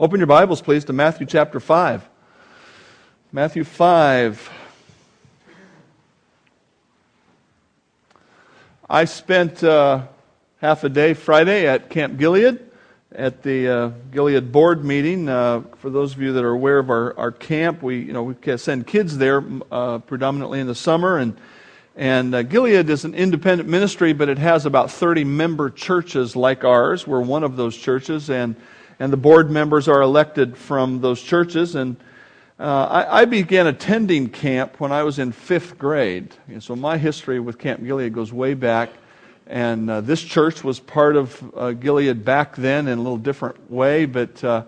Open your Bibles, please, to Matthew chapter 5. Matthew 5. I spent uh, half a day Friday at Camp Gilead at the uh, Gilead board meeting. Uh, for those of you that are aware of our, our camp, we you know we send kids there uh, predominantly in the summer, and and uh, Gilead is an independent ministry, but it has about 30 member churches like ours. We're one of those churches, and and the board members are elected from those churches. And uh, I, I, began attending camp when I was in fifth grade. And so my history with Camp Gilead goes way back. And uh, this church was part of uh, Gilead back then in a little different way. But, uh,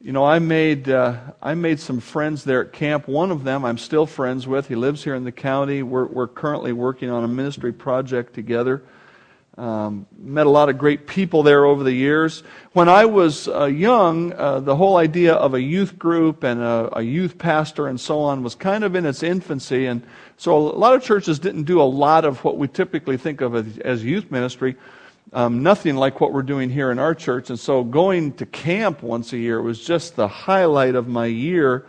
you know, I made, uh, I made some friends there at camp. One of them I'm still friends with. He lives here in the county. We're, we're currently working on a ministry project together. Um, met a lot of great people there over the years. When I was uh, young, uh, the whole idea of a youth group and a, a, youth pastor and so on was kind of in its infancy. And so a lot of churches didn't do a lot of what we typically think of as, as youth ministry. Um, nothing like what we're doing here in our church. And so going to camp once a year was just the highlight of my year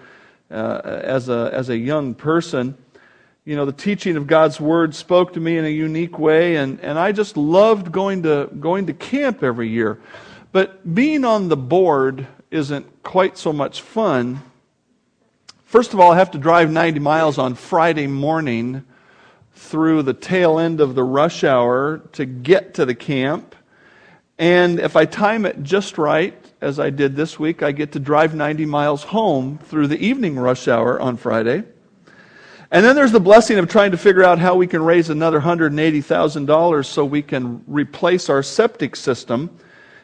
uh, as, a, as a young person you know, the teaching of God's Word spoke to me in a unique way, and, and I just loved going to, going to camp every year. But being on the board isn't quite so much fun. First of all, I have to drive 90 miles on Friday morning through the tail end of the rush hour to get to the camp. And if I time it just right, as I did this week, I get to drive 90 miles home through the evening rush hour on Friday. And then there's the blessing of trying to figure out how we can raise another $180,000 so we can replace our septic system.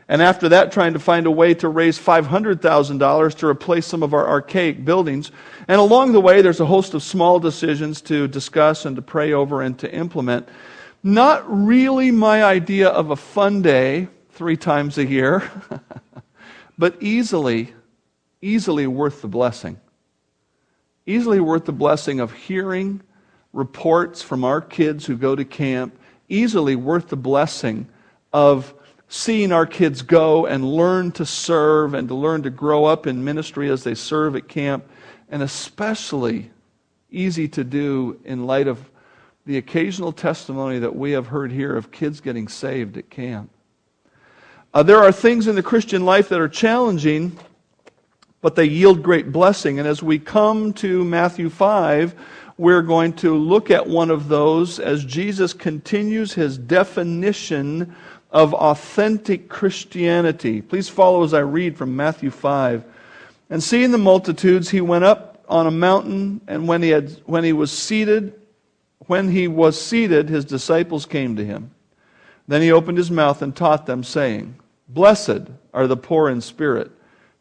And after that, trying to find a way to raise $500,000 to replace some of our archaic buildings. And along the way, there's a host of small decisions to discuss and to pray over and to implement. Not really my idea of a fun day three times a year, but easily, easily worth the blessing easily worth the blessing of hearing reports from our kids who go to camp, easily worth the blessing of seeing our kids go and learn to serve and to learn to grow up in ministry as they serve at camp, and especially easy to do in light of the occasional testimony that we have heard here of kids getting saved at camp. Uh, there are things in the Christian life that are challenging but they yield great blessing. And as we come to Matthew 5, we're going to look at one of those as Jesus continues his definition of authentic Christianity. Please follow as I read from Matthew 5. And seeing the multitudes, he went up on a mountain, and when he, had, when he was seated, when he was seated, his disciples came to him. Then he opened his mouth and taught them, saying, Blessed are the poor in spirit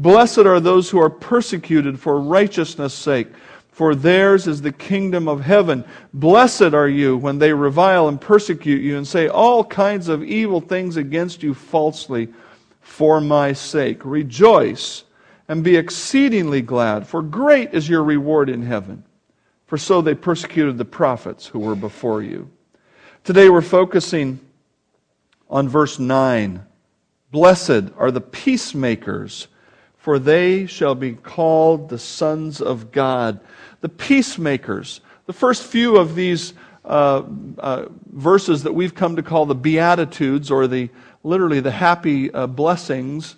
Blessed are those who are persecuted for righteousness' sake, for theirs is the kingdom of heaven. Blessed are you when they revile and persecute you and say all kinds of evil things against you falsely for my sake. Rejoice and be exceedingly glad, for great is your reward in heaven. For so they persecuted the prophets who were before you. Today we're focusing on verse 9. Blessed are the peacemakers for they shall be called the sons of God. The peacemakers. The first few of these uh, uh, verses that we've come to call the Beatitudes, or the literally the happy uh, blessings,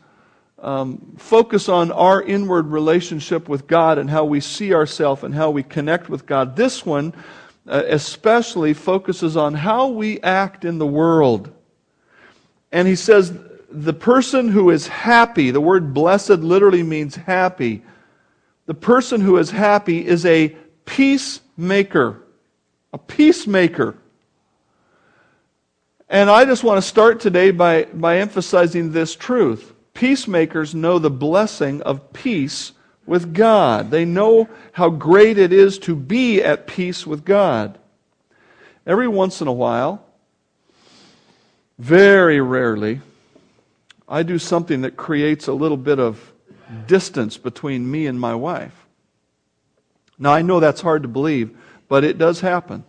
um, focus on our inward relationship with God and how we see ourselves and how we connect with God. This one uh, especially focuses on how we act in the world. And he says, the person who is happy, the word blessed literally means happy. The person who is happy is a peacemaker. A peacemaker. And I just want to start today by, by emphasizing this truth. Peacemakers know the blessing of peace with God. They know how great it is to be at peace with God. Every once in a while, very rarely, I do something that creates a little bit of distance between me and my wife. Now, I know that's hard to believe, but it does happen.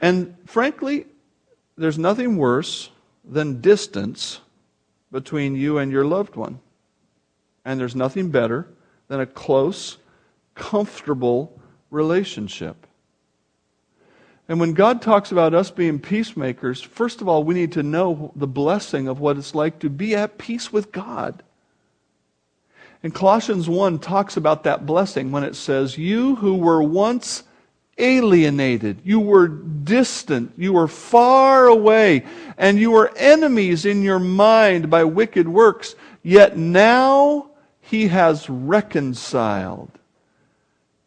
And frankly, there's nothing worse than distance between you and your loved one. And there's nothing better than a close, comfortable relationship. And when God talks about us being peacemakers, first of all, we need to know the blessing of what it's like to be at peace with God. And Colossians 1 talks about that blessing when it says, You who were once alienated, you were distant, you were far away, and you were enemies in your mind by wicked works, yet now he has reconciled.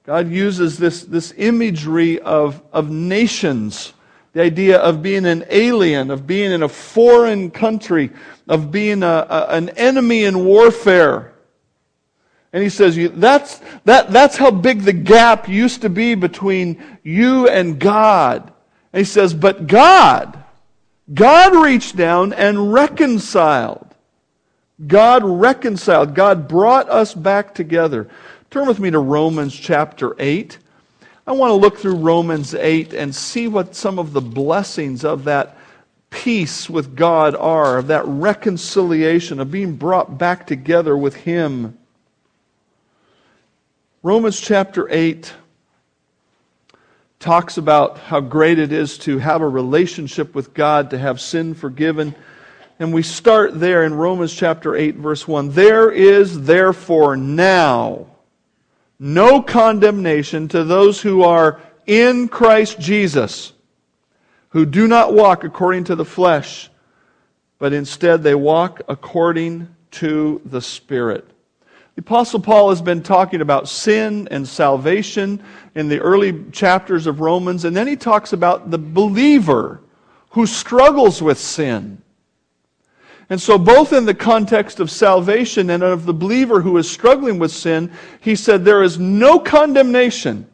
God uses this, this imagery of, of nations, the idea of being an alien, of being in a foreign country, of being a, a, an enemy in warfare. And he says, that's, that, that's how big the gap used to be between you and God. And he says, but God, God reached down and reconciled. God reconciled. God brought us back together. Turn with me to Romans chapter 8. I want to look through Romans 8 and see what some of the blessings of that peace with God are, of that reconciliation, of being brought back together with Him. Romans chapter 8 talks about how great it is to have a relationship with God, to have sin forgiven. And we start there in Romans chapter 8, verse 1. There is therefore now no condemnation to those who are in Christ Jesus, who do not walk according to the flesh, but instead they walk according to the Spirit. The Apostle Paul has been talking about sin and salvation in the early chapters of Romans, and then he talks about the believer who struggles with sin. And so, both in the context of salvation and of the believer who is struggling with sin, he said there is no condemnation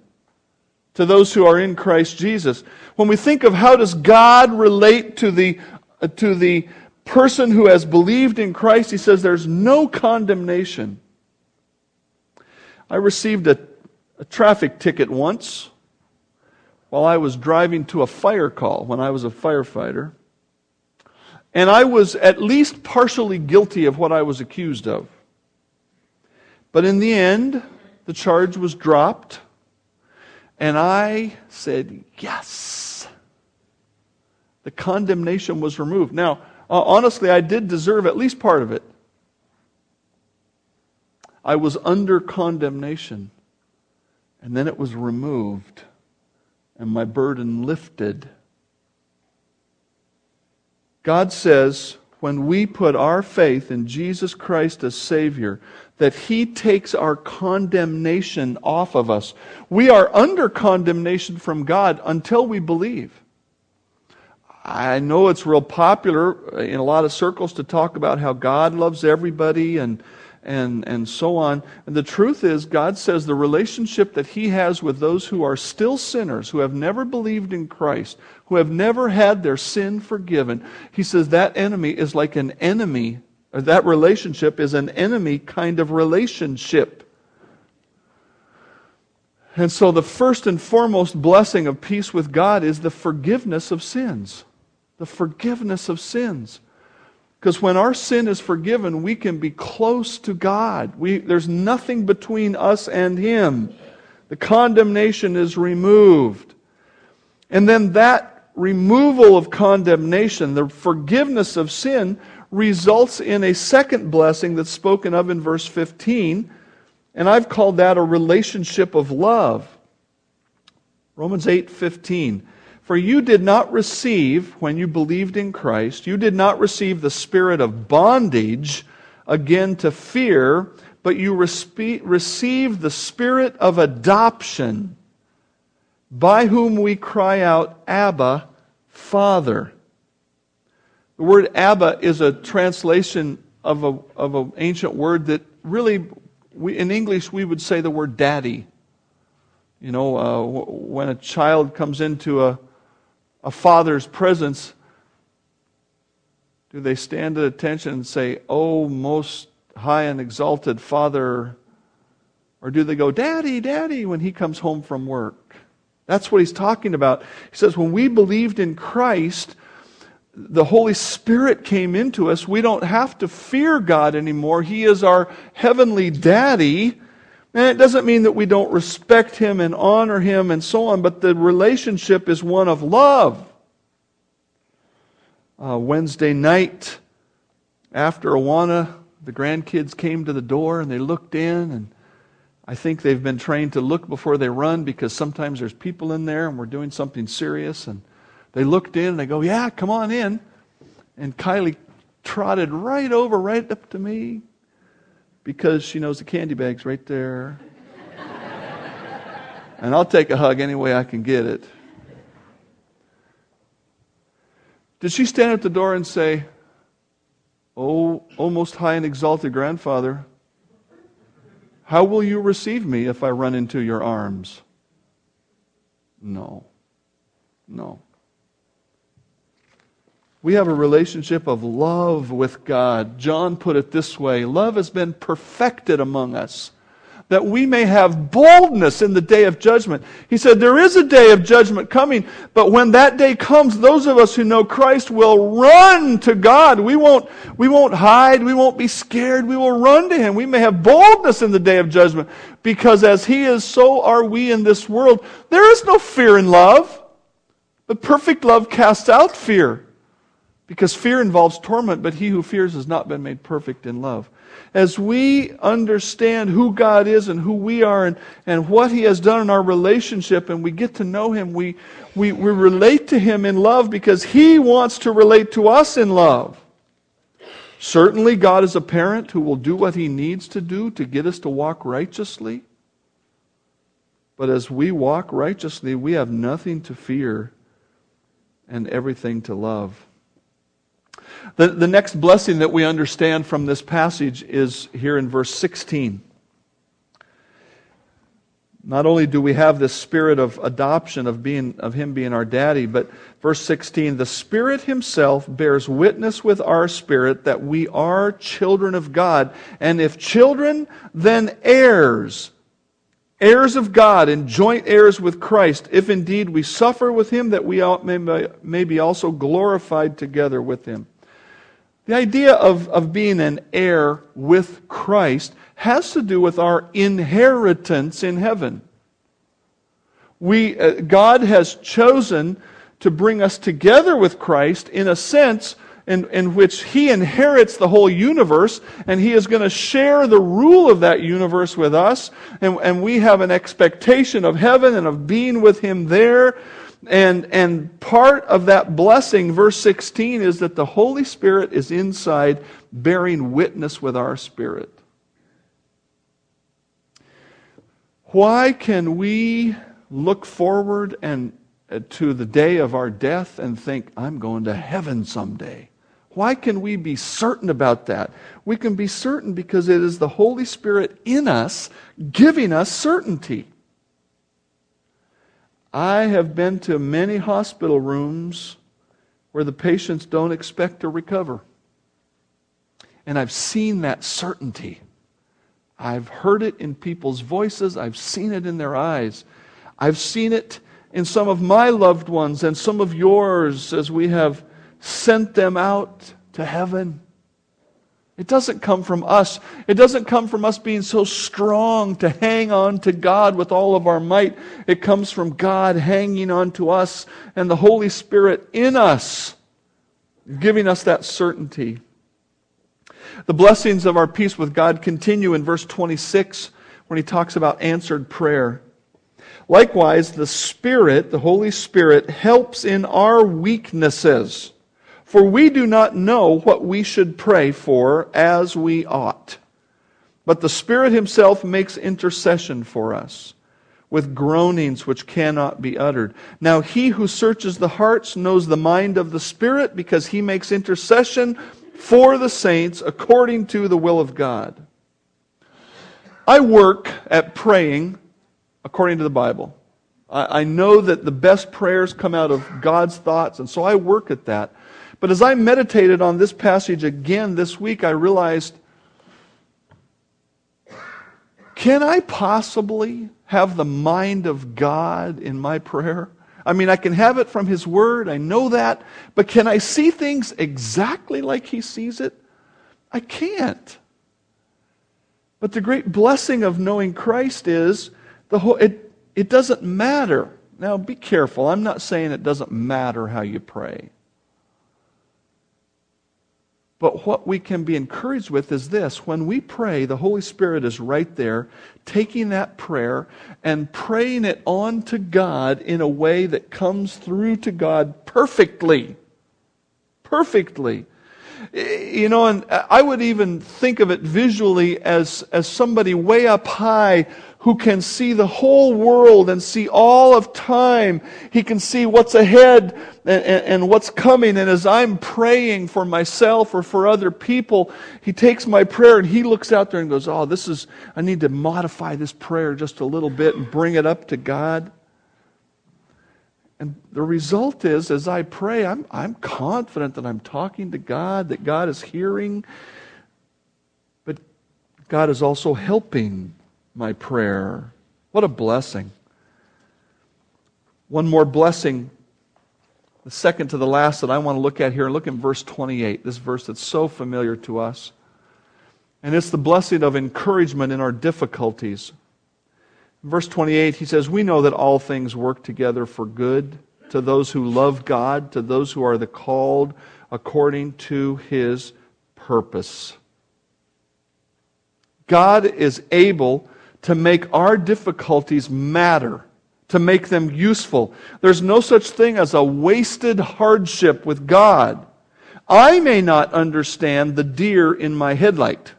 to those who are in Christ Jesus. When we think of how does God relate to the, uh, to the person who has believed in Christ, he says there's no condemnation. I received a, a traffic ticket once while I was driving to a fire call when I was a firefighter. And I was at least partially guilty of what I was accused of. But in the end, the charge was dropped, and I said, Yes. The condemnation was removed. Now, uh, honestly, I did deserve at least part of it. I was under condemnation. And then it was removed, and my burden lifted. God says, when we put our faith in Jesus Christ as Savior, that He takes our condemnation off of us. We are under condemnation from God until we believe. I know it's real popular in a lot of circles to talk about how God loves everybody and and, and so on. And the truth is, God says the relationship that He has with those who are still sinners, who have never believed in Christ, who have never had their sin forgiven, He says that enemy is like an enemy, or that relationship is an enemy kind of relationship. And so, the first and foremost blessing of peace with God is the forgiveness of sins. The forgiveness of sins. Because when our sin is forgiven, we can be close to God. We, there's nothing between us and Him. The condemnation is removed. And then that removal of condemnation, the forgiveness of sin, results in a second blessing that's spoken of in verse 15. And I've called that a relationship of love. Romans 8 15. For you did not receive, when you believed in Christ, you did not receive the spirit of bondage again to fear, but you received the spirit of adoption, by whom we cry out, Abba, Father. The word Abba is a translation of, a, of an ancient word that really, we, in English, we would say the word daddy. You know, uh, when a child comes into a, a father's presence, do they stand at attention and say, Oh, most high and exalted Father? Or do they go, Daddy, Daddy, when he comes home from work? That's what he's talking about. He says, When we believed in Christ, the Holy Spirit came into us. We don't have to fear God anymore. He is our heavenly daddy. And it doesn't mean that we don't respect him and honor him and so on, but the relationship is one of love. Uh, Wednesday night, after Awana, the grandkids came to the door and they looked in, and I think they've been trained to look before they run because sometimes there's people in there and we're doing something serious. And they looked in and they go, Yeah, come on in. And Kylie trotted right over, right up to me because she knows the candy bag's right there. and I'll take a hug any way I can get it. Did she stand at the door and say, Oh, oh most high and exalted grandfather, how will you receive me if I run into your arms? No. No. We have a relationship of love with God. John put it this way love has been perfected among us that we may have boldness in the day of judgment. He said, There is a day of judgment coming, but when that day comes, those of us who know Christ will run to God. We won't, we won't hide. We won't be scared. We will run to Him. We may have boldness in the day of judgment because as He is, so are we in this world. There is no fear in love, but perfect love casts out fear. Because fear involves torment, but he who fears has not been made perfect in love. As we understand who God is and who we are and, and what he has done in our relationship and we get to know him, we, we, we relate to him in love because he wants to relate to us in love. Certainly, God is a parent who will do what he needs to do to get us to walk righteously. But as we walk righteously, we have nothing to fear and everything to love. The, the next blessing that we understand from this passage is here in verse 16. Not only do we have this spirit of adoption of being of him being our daddy, but verse 16, the Spirit himself bears witness with our spirit that we are children of God, and if children, then heirs, heirs of God and joint heirs with Christ, if indeed we suffer with him that we may be also glorified together with him. The idea of, of being an heir with Christ has to do with our inheritance in heaven. We, uh, God has chosen to bring us together with Christ in a sense in, in which He inherits the whole universe and He is going to share the rule of that universe with us. And, and we have an expectation of heaven and of being with Him there. And, and part of that blessing, verse 16, is that the Holy Spirit is inside bearing witness with our spirit. Why can we look forward and uh, to the day of our death and think, I'm going to heaven someday? Why can we be certain about that? We can be certain because it is the Holy Spirit in us giving us certainty. I have been to many hospital rooms where the patients don't expect to recover. And I've seen that certainty. I've heard it in people's voices, I've seen it in their eyes. I've seen it in some of my loved ones and some of yours as we have sent them out to heaven. It doesn't come from us. It doesn't come from us being so strong to hang on to God with all of our might. It comes from God hanging on to us and the Holy Spirit in us, giving us that certainty. The blessings of our peace with God continue in verse 26 when he talks about answered prayer. Likewise, the Spirit, the Holy Spirit, helps in our weaknesses. For we do not know what we should pray for as we ought. But the Spirit Himself makes intercession for us with groanings which cannot be uttered. Now, He who searches the hearts knows the mind of the Spirit because He makes intercession for the saints according to the will of God. I work at praying according to the Bible. I, know that the best prayers come out of God's thoughts, and so I work at that. But as I meditated on this passage again this week, I realized can I possibly have the mind of God in my prayer? I mean, I can have it from His Word, I know that, but can I see things exactly like He sees it? I can't. But the great blessing of knowing Christ is the whole, it, it doesn't matter. Now, be careful. I'm not saying it doesn't matter how you pray. But what we can be encouraged with is this when we pray, the Holy Spirit is right there, taking that prayer and praying it on to God in a way that comes through to God perfectly. Perfectly. You know, and I would even think of it visually as, as somebody way up high who can see the whole world and see all of time. He can see what's ahead and, and, and, what's coming. And as I'm praying for myself or for other people, he takes my prayer and he looks out there and goes, Oh, this is, I need to modify this prayer just a little bit and bring it up to God. And the result is, as I pray, I'm, I'm confident that I'm talking to God, that God is hearing, but God is also helping my prayer. What a blessing. One more blessing, the second to the last that I want to look at here. Look in verse 28, this verse that's so familiar to us. And it's the blessing of encouragement in our difficulties verse 28, he says, We know that all things work together for good to those who love God, to those who are the called according to his purpose. God is able to make our difficulties matter, to make them useful. There's no such thing as a wasted hardship with God. I may not understand the deer in my headlight.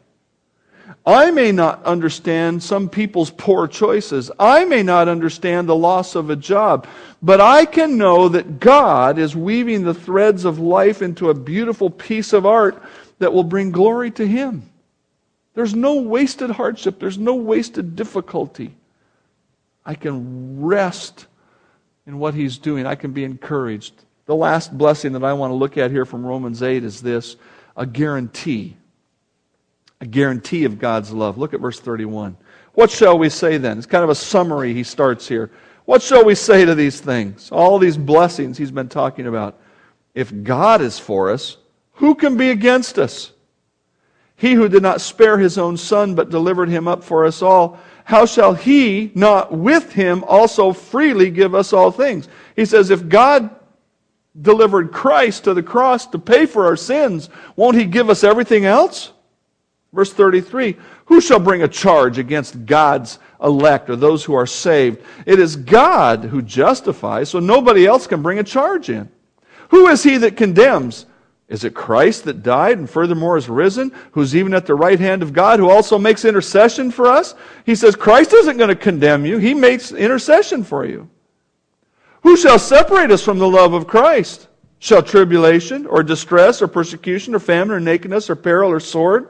I may not understand some people's poor choices. I may not understand the loss of a job. But I can know that God is weaving the threads of life into a beautiful piece of art that will bring glory to Him. There's no wasted hardship, there's no wasted difficulty. I can rest in what He's doing, I can be encouraged. The last blessing that I want to look at here from Romans 8 is this a guarantee a guarantee of God's love. Look at verse 31. What shall we say then? It's kind of a summary he starts here. What shall we say to these things? All these blessings he's been talking about. If God is for us, who can be against us? He who did not spare his own son, but delivered him up for us all, how shall he not with him also freely give us all things? He says, if God delivered Christ to the cross to pay for our sins, won't he give us everything else? Verse 33 Who shall bring a charge against God's elect or those who are saved? It is God who justifies, so nobody else can bring a charge in. Who is he that condemns? Is it Christ that died and furthermore is risen, who's even at the right hand of God, who also makes intercession for us? He says, Christ isn't going to condemn you, he makes intercession for you. Who shall separate us from the love of Christ? Shall tribulation or distress or persecution or famine or nakedness or peril or sword?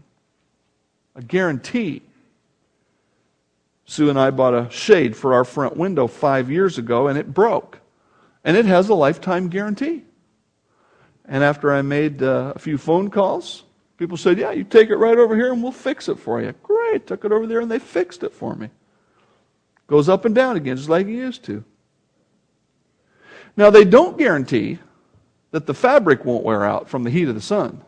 a guarantee. Sue and I bought a shade for our front window five years ago, and it broke. And it has a lifetime guarantee. And after I made uh, a few phone calls, people said, Yeah, you take it right over here and we'll fix it for you. Great. Took it over there and they fixed it for me. Goes up and down again, just like it used to. Now, they don't guarantee that the fabric won't wear out from the heat of the sun.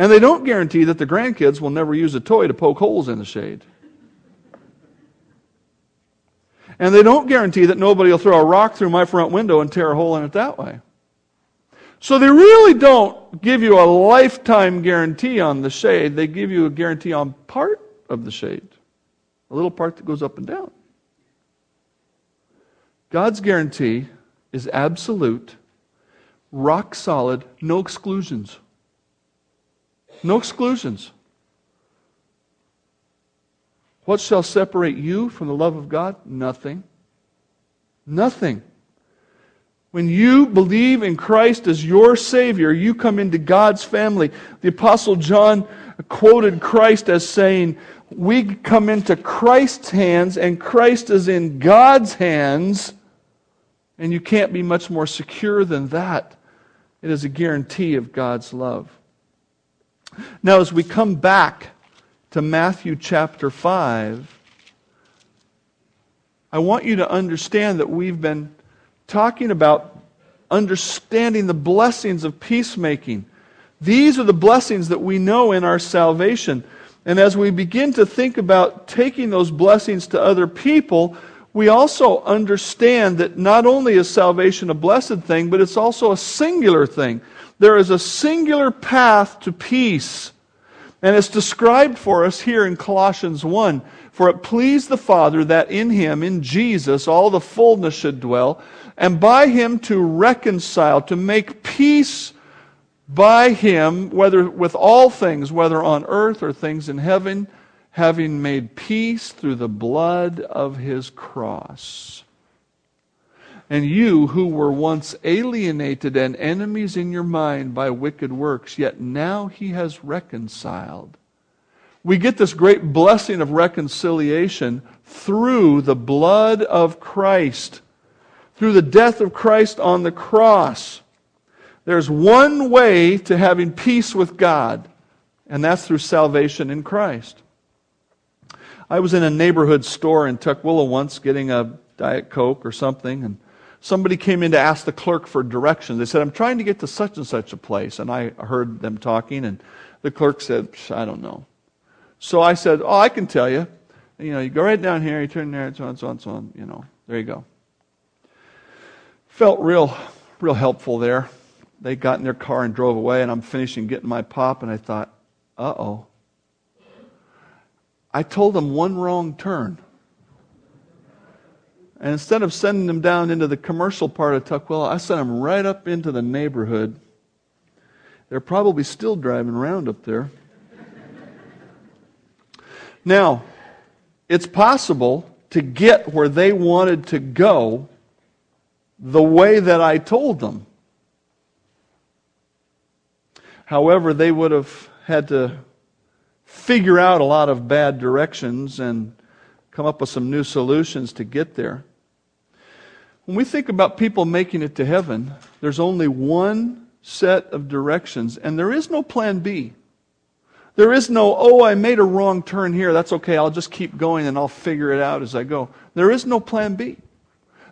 And they don't guarantee that the grandkids will never use a toy to poke holes in the shade. And they don't guarantee that nobody will throw a rock through my front window and tear a hole in it that way. So they really don't give you a lifetime guarantee on the shade. They give you a guarantee on part of the shade. a little part that goes up and down. God's guarantee is absolute, rock solid, no exclusions. No exclusions. What shall separate you from the love of God? Nothing. Nothing. When you believe in Christ as your Savior, you come into God's family. The Apostle John quoted Christ as saying, We come into Christ's hands, and Christ is in God's hands. And you can't be much more secure than that. It is a guarantee of God's love. Now, as we come back to Matthew chapter 5, I want you to understand that we've been talking about understanding the blessings of peacemaking. These are the blessings that we know in our salvation. And as we begin to think about taking those blessings to other people, we also understand that not only is salvation a blessed thing, but it's also a singular thing. There is a singular path to peace. And it's described for us here in Colossians 1. For it pleased the Father that in him, in Jesus, all the fullness should dwell, and by him to reconcile, to make peace by him, whether with all things, whether on earth or things in heaven, having made peace through the blood of his cross. And you who were once alienated and enemies in your mind by wicked works, yet now he has reconciled. We get this great blessing of reconciliation through the blood of Christ through the death of Christ on the cross. There's one way to having peace with God, and that's through salvation in Christ. I was in a neighborhood store in Tukwila once getting a Diet Coke or something, and somebody came in to ask the clerk for directions. They said, I'm trying to get to such and such a place. And I heard them talking, and the clerk said, I don't know. So I said, Oh, I can tell you. You know, you go right down here, you turn there, and so on, so on, so on. You know, there you go felt real, real helpful there. They got in their car and drove away, and I'm finishing getting my pop, and I thought, uh oh. I told them one wrong turn. And instead of sending them down into the commercial part of Tukwila, I sent them right up into the neighborhood. They're probably still driving around up there. now, it's possible to get where they wanted to go the way that I told them. However, they would have had to figure out a lot of bad directions and come up with some new solutions to get there. When we think about people making it to heaven, there's only one set of directions, and there is no plan B. There is no, oh, I made a wrong turn here. That's okay. I'll just keep going and I'll figure it out as I go. There is no plan B.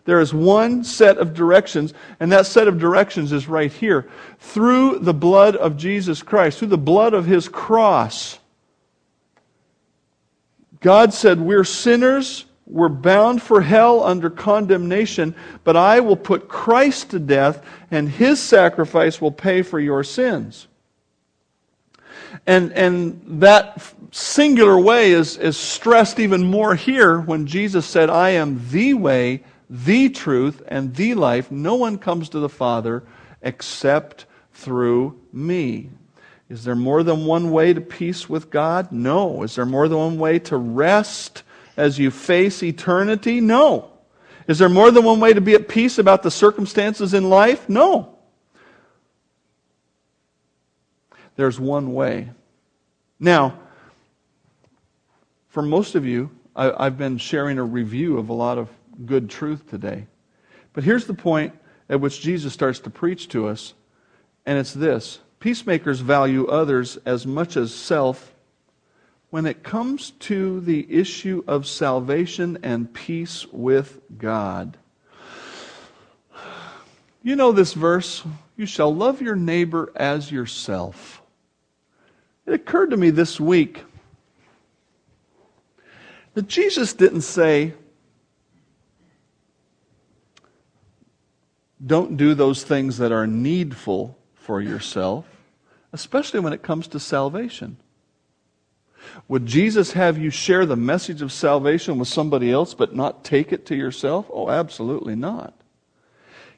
There is one set of directions, and that set of directions is right here. Through the blood of Jesus Christ, through the blood of his cross, God said, We're sinners, we're bound for hell under condemnation, but I will put Christ to death, and his sacrifice will pay for your sins. And, and that singular way is, is stressed even more here when Jesus said, I am the way, the truth, and the life. No one comes to the Father except through me. Is there more than one way to peace with God? No. Is there more than one way to rest as you face eternity? No. Is there more than one way to be at peace about the circumstances in life? No. There's one way. Now, for most of you, I, have been sharing a review of a lot of good truth today. But here's the point at which Jesus starts to preach to us, and it's this Peacemakers value others as much as self when it comes to the issue of salvation and peace with God. You know this verse you shall love your neighbor as yourself. It occurred to me this week that Jesus didn't say, don't do those things that are needful for yourself, especially when it comes to salvation. Would Jesus have you share the message of salvation with somebody else but not take it to yourself? Oh, absolutely not.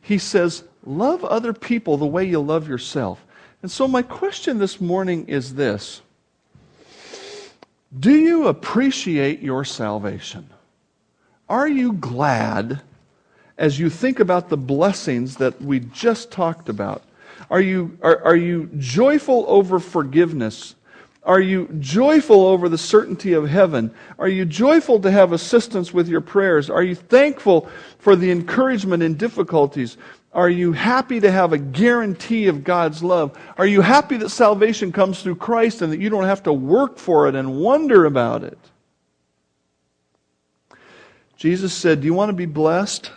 He says, love other people the way you love yourself. And so, my question this morning is this Do you appreciate your salvation? Are you glad as you think about the blessings that we just talked about? Are you, are, are you joyful over forgiveness? Are you joyful over the certainty of heaven? Are you joyful to have assistance with your prayers? Are you thankful for the encouragement in difficulties? Are you happy to have a guarantee of God's love? Are you happy that salvation comes through Christ and that you don't have to work for it and wonder about it? Jesus said, Do you want to be blessed?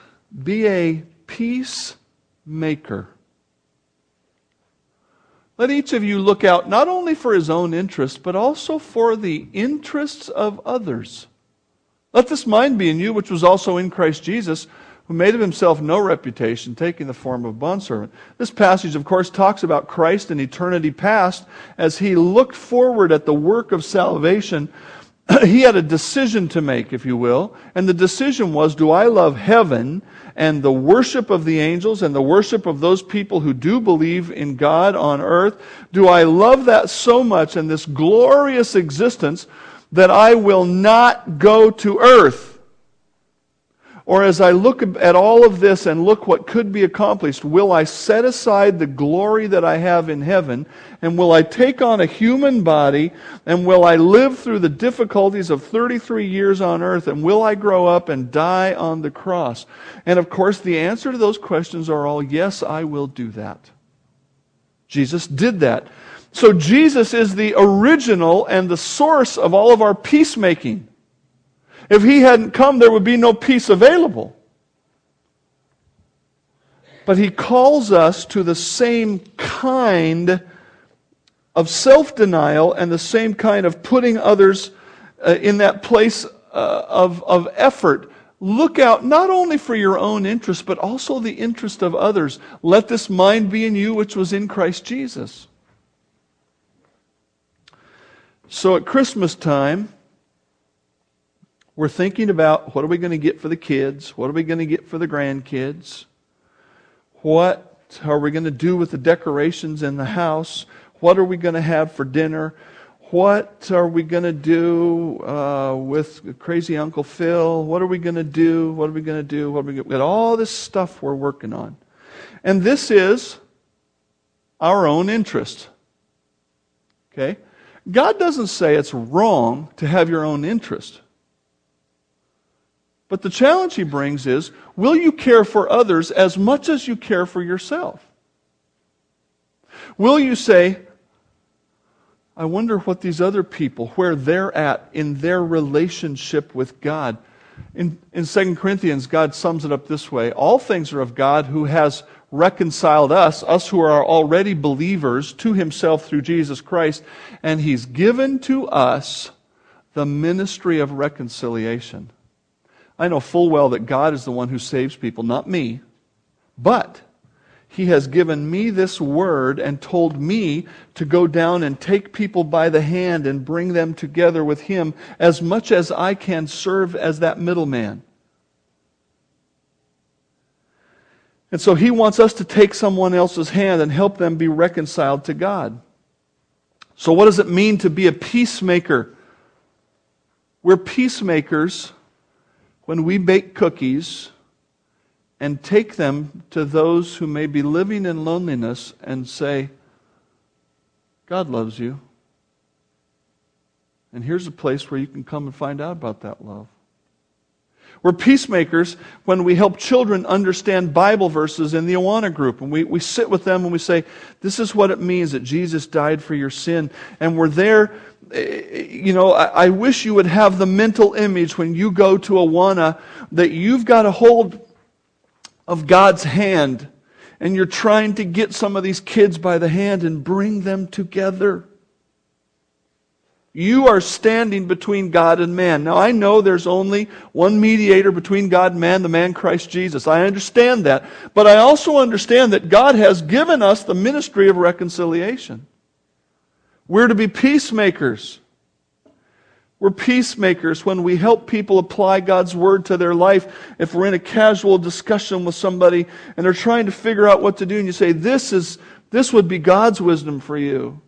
Be a peacemaker. Let each of you look out not only for his own interest, but also for the interests of others. Let this mind be in you, which was also in Christ Jesus who made of himself no reputation, taking the form of bondservant. This passage, of course, talks about Christ in eternity past as he looked forward at the work of salvation. he had a decision to make, if you will, and the decision was do I love heaven and the worship of the angels and the worship of those people who do believe in God on earth? Do I love that so much and this glorious existence that I will not go to earth? Or as I look at all of this and look what could be accomplished, will I set aside the glory that I have in heaven? And will I take on a human body? And will I live through the difficulties of 33 years on earth? And will I grow up and die on the cross? And of course, the answer to those questions are all yes, I will do that. Jesus did that. So Jesus is the original and the source of all of our peacemaking. If he hadn't come, there would be no peace available. But he calls us to the same kind of self denial and the same kind of putting others uh, in that place uh, of, of effort. Look out not only for your own interest, but also the interest of others. Let this mind be in you, which was in Christ Jesus. So at Christmas time, we're thinking about what are we going to get for the kids? What are we going to get for the grandkids? What are we going to do with the decorations in the house? What are we going to have for dinner? What are we going to do uh, with crazy Uncle Phil? What are we going to do? What are we going to do? What are we going to get? All this stuff we're working on. And this is our own interest. Okay? God doesn't say it's wrong to have your own interest. But the challenge he brings is will you care for others as much as you care for yourself? Will you say, I wonder what these other people, where they're at in their relationship with God? In, in 2 Corinthians, God sums it up this way All things are of God who has reconciled us, us who are already believers, to himself through Jesus Christ, and he's given to us the ministry of reconciliation. I know full well that God is the one who saves people, not me. But He has given me this word and told me to go down and take people by the hand and bring them together with Him as much as I can serve as that middleman. And so He wants us to take someone else's hand and help them be reconciled to God. So, what does it mean to be a peacemaker? We're peacemakers when we bake cookies and take them to those who may be living in loneliness and say, God loves you. And here's a place where you can come and find out about that love. We're peacemakers when we help children understand Bible verses in the Awana group. And we, we sit with them and we say, This is what it means that Jesus died for your sin. And we're there you know, I, I, wish you would have the mental image when you go to Awana that you've got a hold of God's hand and you're trying to get some of these kids by the hand and bring them together. You are standing between God and man. Now, I know there's only one mediator between God and man, the man Christ Jesus. I understand that. But I also understand that God has given us the ministry of reconciliation. We're to be peacemakers. We're peacemakers when we help people apply God's word to their life. If we're in a casual discussion with somebody and they're trying to figure out what to do, and you say, This is this would be God's wisdom for you.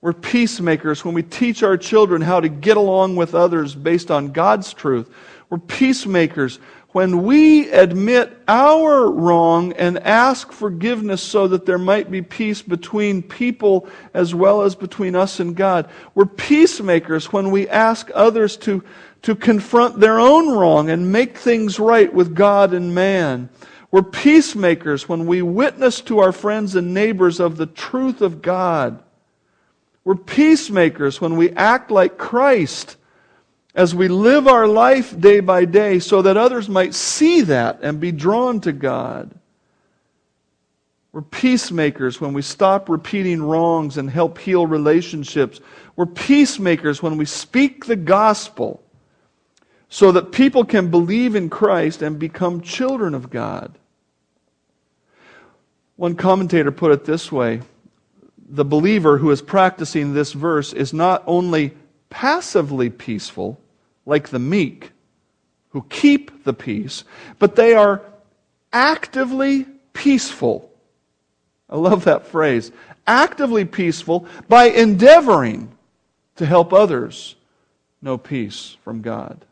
We're peacemakers when we teach our children how to get along with others based on God's truth. We're peacemakers when we admit our wrong and ask forgiveness so that there might be peace between people as well as between us and God. We're peacemakers when we ask others to, to confront their own wrong and make things right with God and man. We're peacemakers when we witness to our friends and neighbors of the truth of God. We're peacemakers when we act like Christ as we live our life day by day so that others might see that and be drawn to God. We're peacemakers when we stop repeating wrongs and help heal relationships. We're peacemakers when we speak the gospel so that people can believe in Christ and become children of God. One commentator put it this way the believer who is practicing this verse is not only passively peaceful, like the meek, who keep the peace, but they are actively peaceful. I love that phrase. Actively peaceful by endeavoring to help others know peace from God.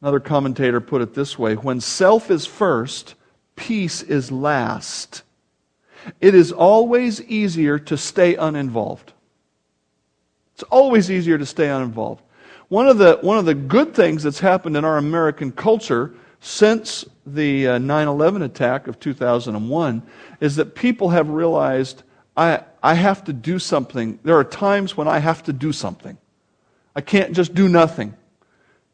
Another commentator put it this way when self is first, peace is last. It is always easier to stay uninvolved. It's always easier to stay uninvolved. One of the, one of the good things that's happened in our American culture since the uh, 9 11 attack of 2001 is that people have realized I, I have to do something. There are times when I have to do something. I can't just do nothing.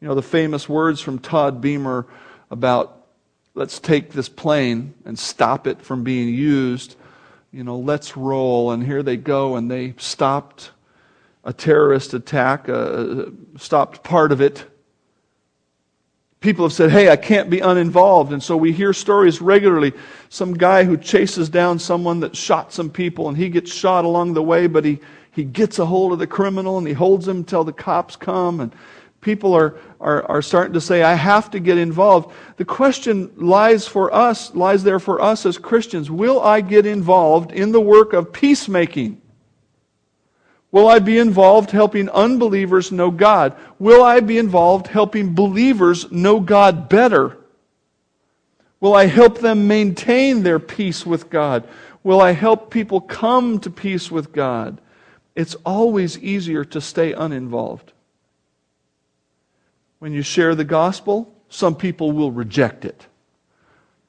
You know, the famous words from Todd Beamer about let's take this plane and stop it from being used. You know, let's roll. And here they go, and they stopped a terrorist attack, uh, stopped part of it. People have said, hey, I can't be uninvolved. And so we hear stories regularly. Some guy who chases down someone that shot some people and he gets shot along the way, but he, he gets a hold of the criminal and he holds him until the cops come. And people are, are, are starting to say, I have to get involved. The question lies for us, lies there for us as Christians. Will I get involved in the work of peacemaking? Will I be involved helping unbelievers know God? Will I be involved helping believers know God better? Will I help them maintain their peace with God? Will I help people come to peace with God? It's always easier to stay uninvolved. When you share the gospel, some people will reject it.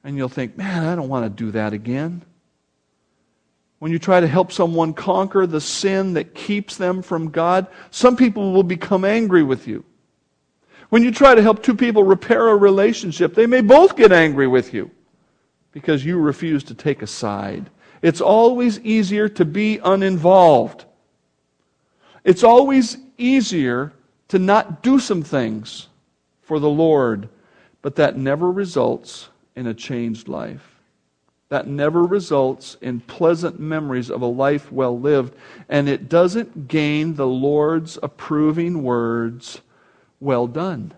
And you'll think, man, I don't want to do that again when you try to help someone conquer the sin that keeps them from God, some people will become angry with you. When you try to help two people repair a relationship, they may both get angry with you because you refuse to take a side. It's always easier to be uninvolved. It's always easier to not do some things for the Lord, but that never results in a changed life that never results in pleasant memories of a life well lived, and it doesn't gain the Lord's approving words, Well done,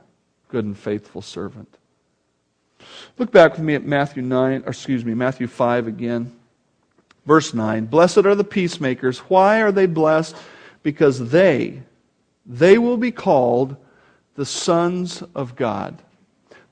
good and faithful servant. Look back with me at Matthew 9, or excuse me, Matthew 5 again. Verse 9 Blessed are the peacemakers. Why are they blessed? Because they, they will be called the sons of God.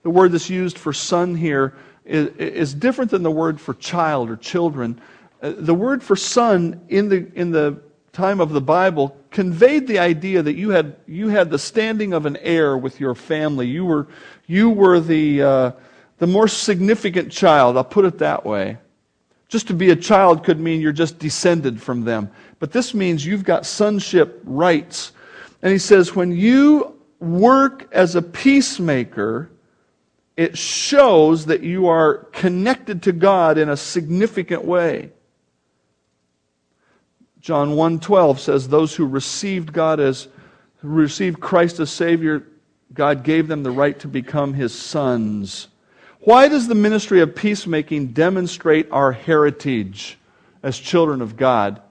The word that's used for son here is, different than the word for child or children. Uh, the word for son in the, in the time of the Bible conveyed the idea that you had, you had the standing of an heir with your family. You were, you were the, uh, the more significant child, I'll put it that way. Just to be a child could mean you're just descended from them. But this means you've got sonship rights. And he says, when you work as a peacemaker, it shows that you are connected to God in a significant way. John 1:12 says those who received God as who received Christ as savior God gave them the right to become his sons. Why does the ministry of peacemaking demonstrate our heritage as children of God?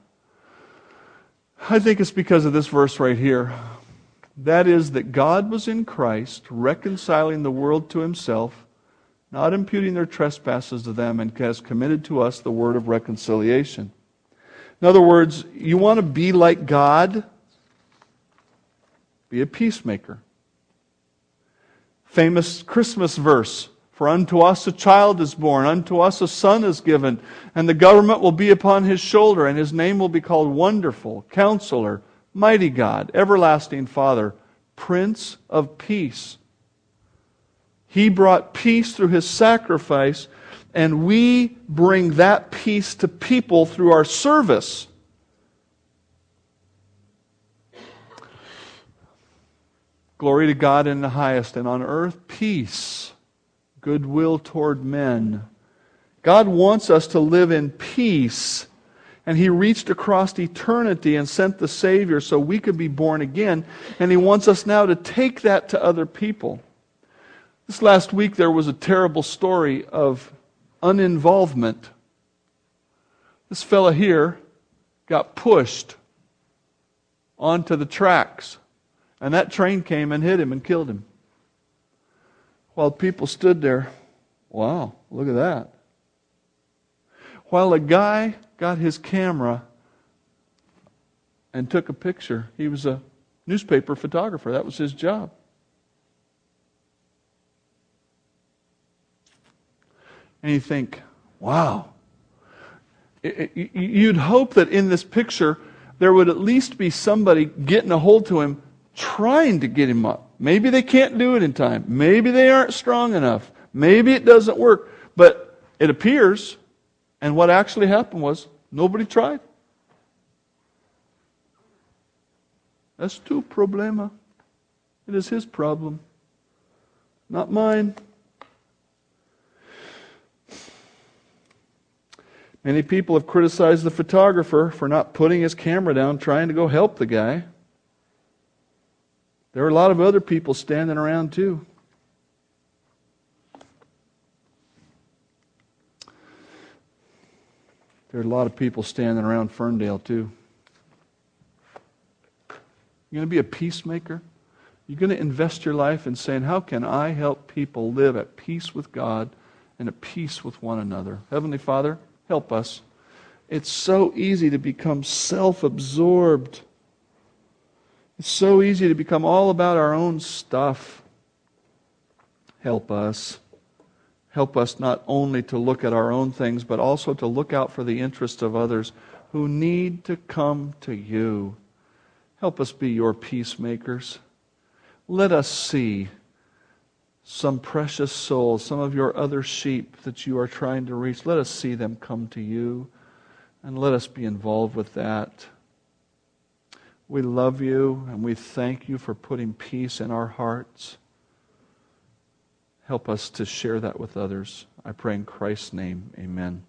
I think it's because of this verse right here. That is, that God was in Christ, reconciling the world to himself, not imputing their trespasses to them, and has committed to us the word of reconciliation. In other words, you want to be like God? Be a peacemaker. Famous Christmas verse For unto us a child is born, unto us a son is given, and the government will be upon his shoulder, and his name will be called Wonderful, Counselor, Mighty God, Everlasting Father, Prince of Peace. He brought peace through his sacrifice, and we bring that peace to people through our service. Glory to God in the highest, and on earth peace, goodwill toward men. God wants us to live in peace. And He reached across eternity and sent the Savior so we could be born again. And He wants us now to take that to other people. This last week there was a terrible story of uninvolvement. This fella here got pushed onto the tracks, and that train came and hit him and killed him. While people stood there, wow, look at that. While a guy got his camera and took a picture, he was a newspaper photographer, that was his job. and you think, wow. You'd hope that in this picture there would at least be somebody getting a hold to him, trying to get him up. Maybe they can't do it in time. Maybe they aren't strong enough. Maybe it doesn't work. But it appears, and what actually happened was nobody tried. That's tu problema. It is his problem, not mine. Many people have criticized the photographer for not putting his camera down, trying to go help the guy. There are a lot of other people standing around too. There are a lot of people standing around Ferndale too. You're going to be a peacemaker? You're going to invest your life in saying, How can I help people live at peace with God and at peace with one another? Heavenly Father, Help us. It's so easy to become self absorbed. It's so easy to become all about our own stuff. Help us. Help us not only to look at our own things, but also to look out for the interests of others who need to come to you. Help us be your peacemakers. Let us see some precious souls, some of your other sheep that you are trying to reach, let us see them come to you and let us be involved with that. We love you and we thank you for putting peace in our hearts. Help us to share that with others. I pray in Christ's name, amen.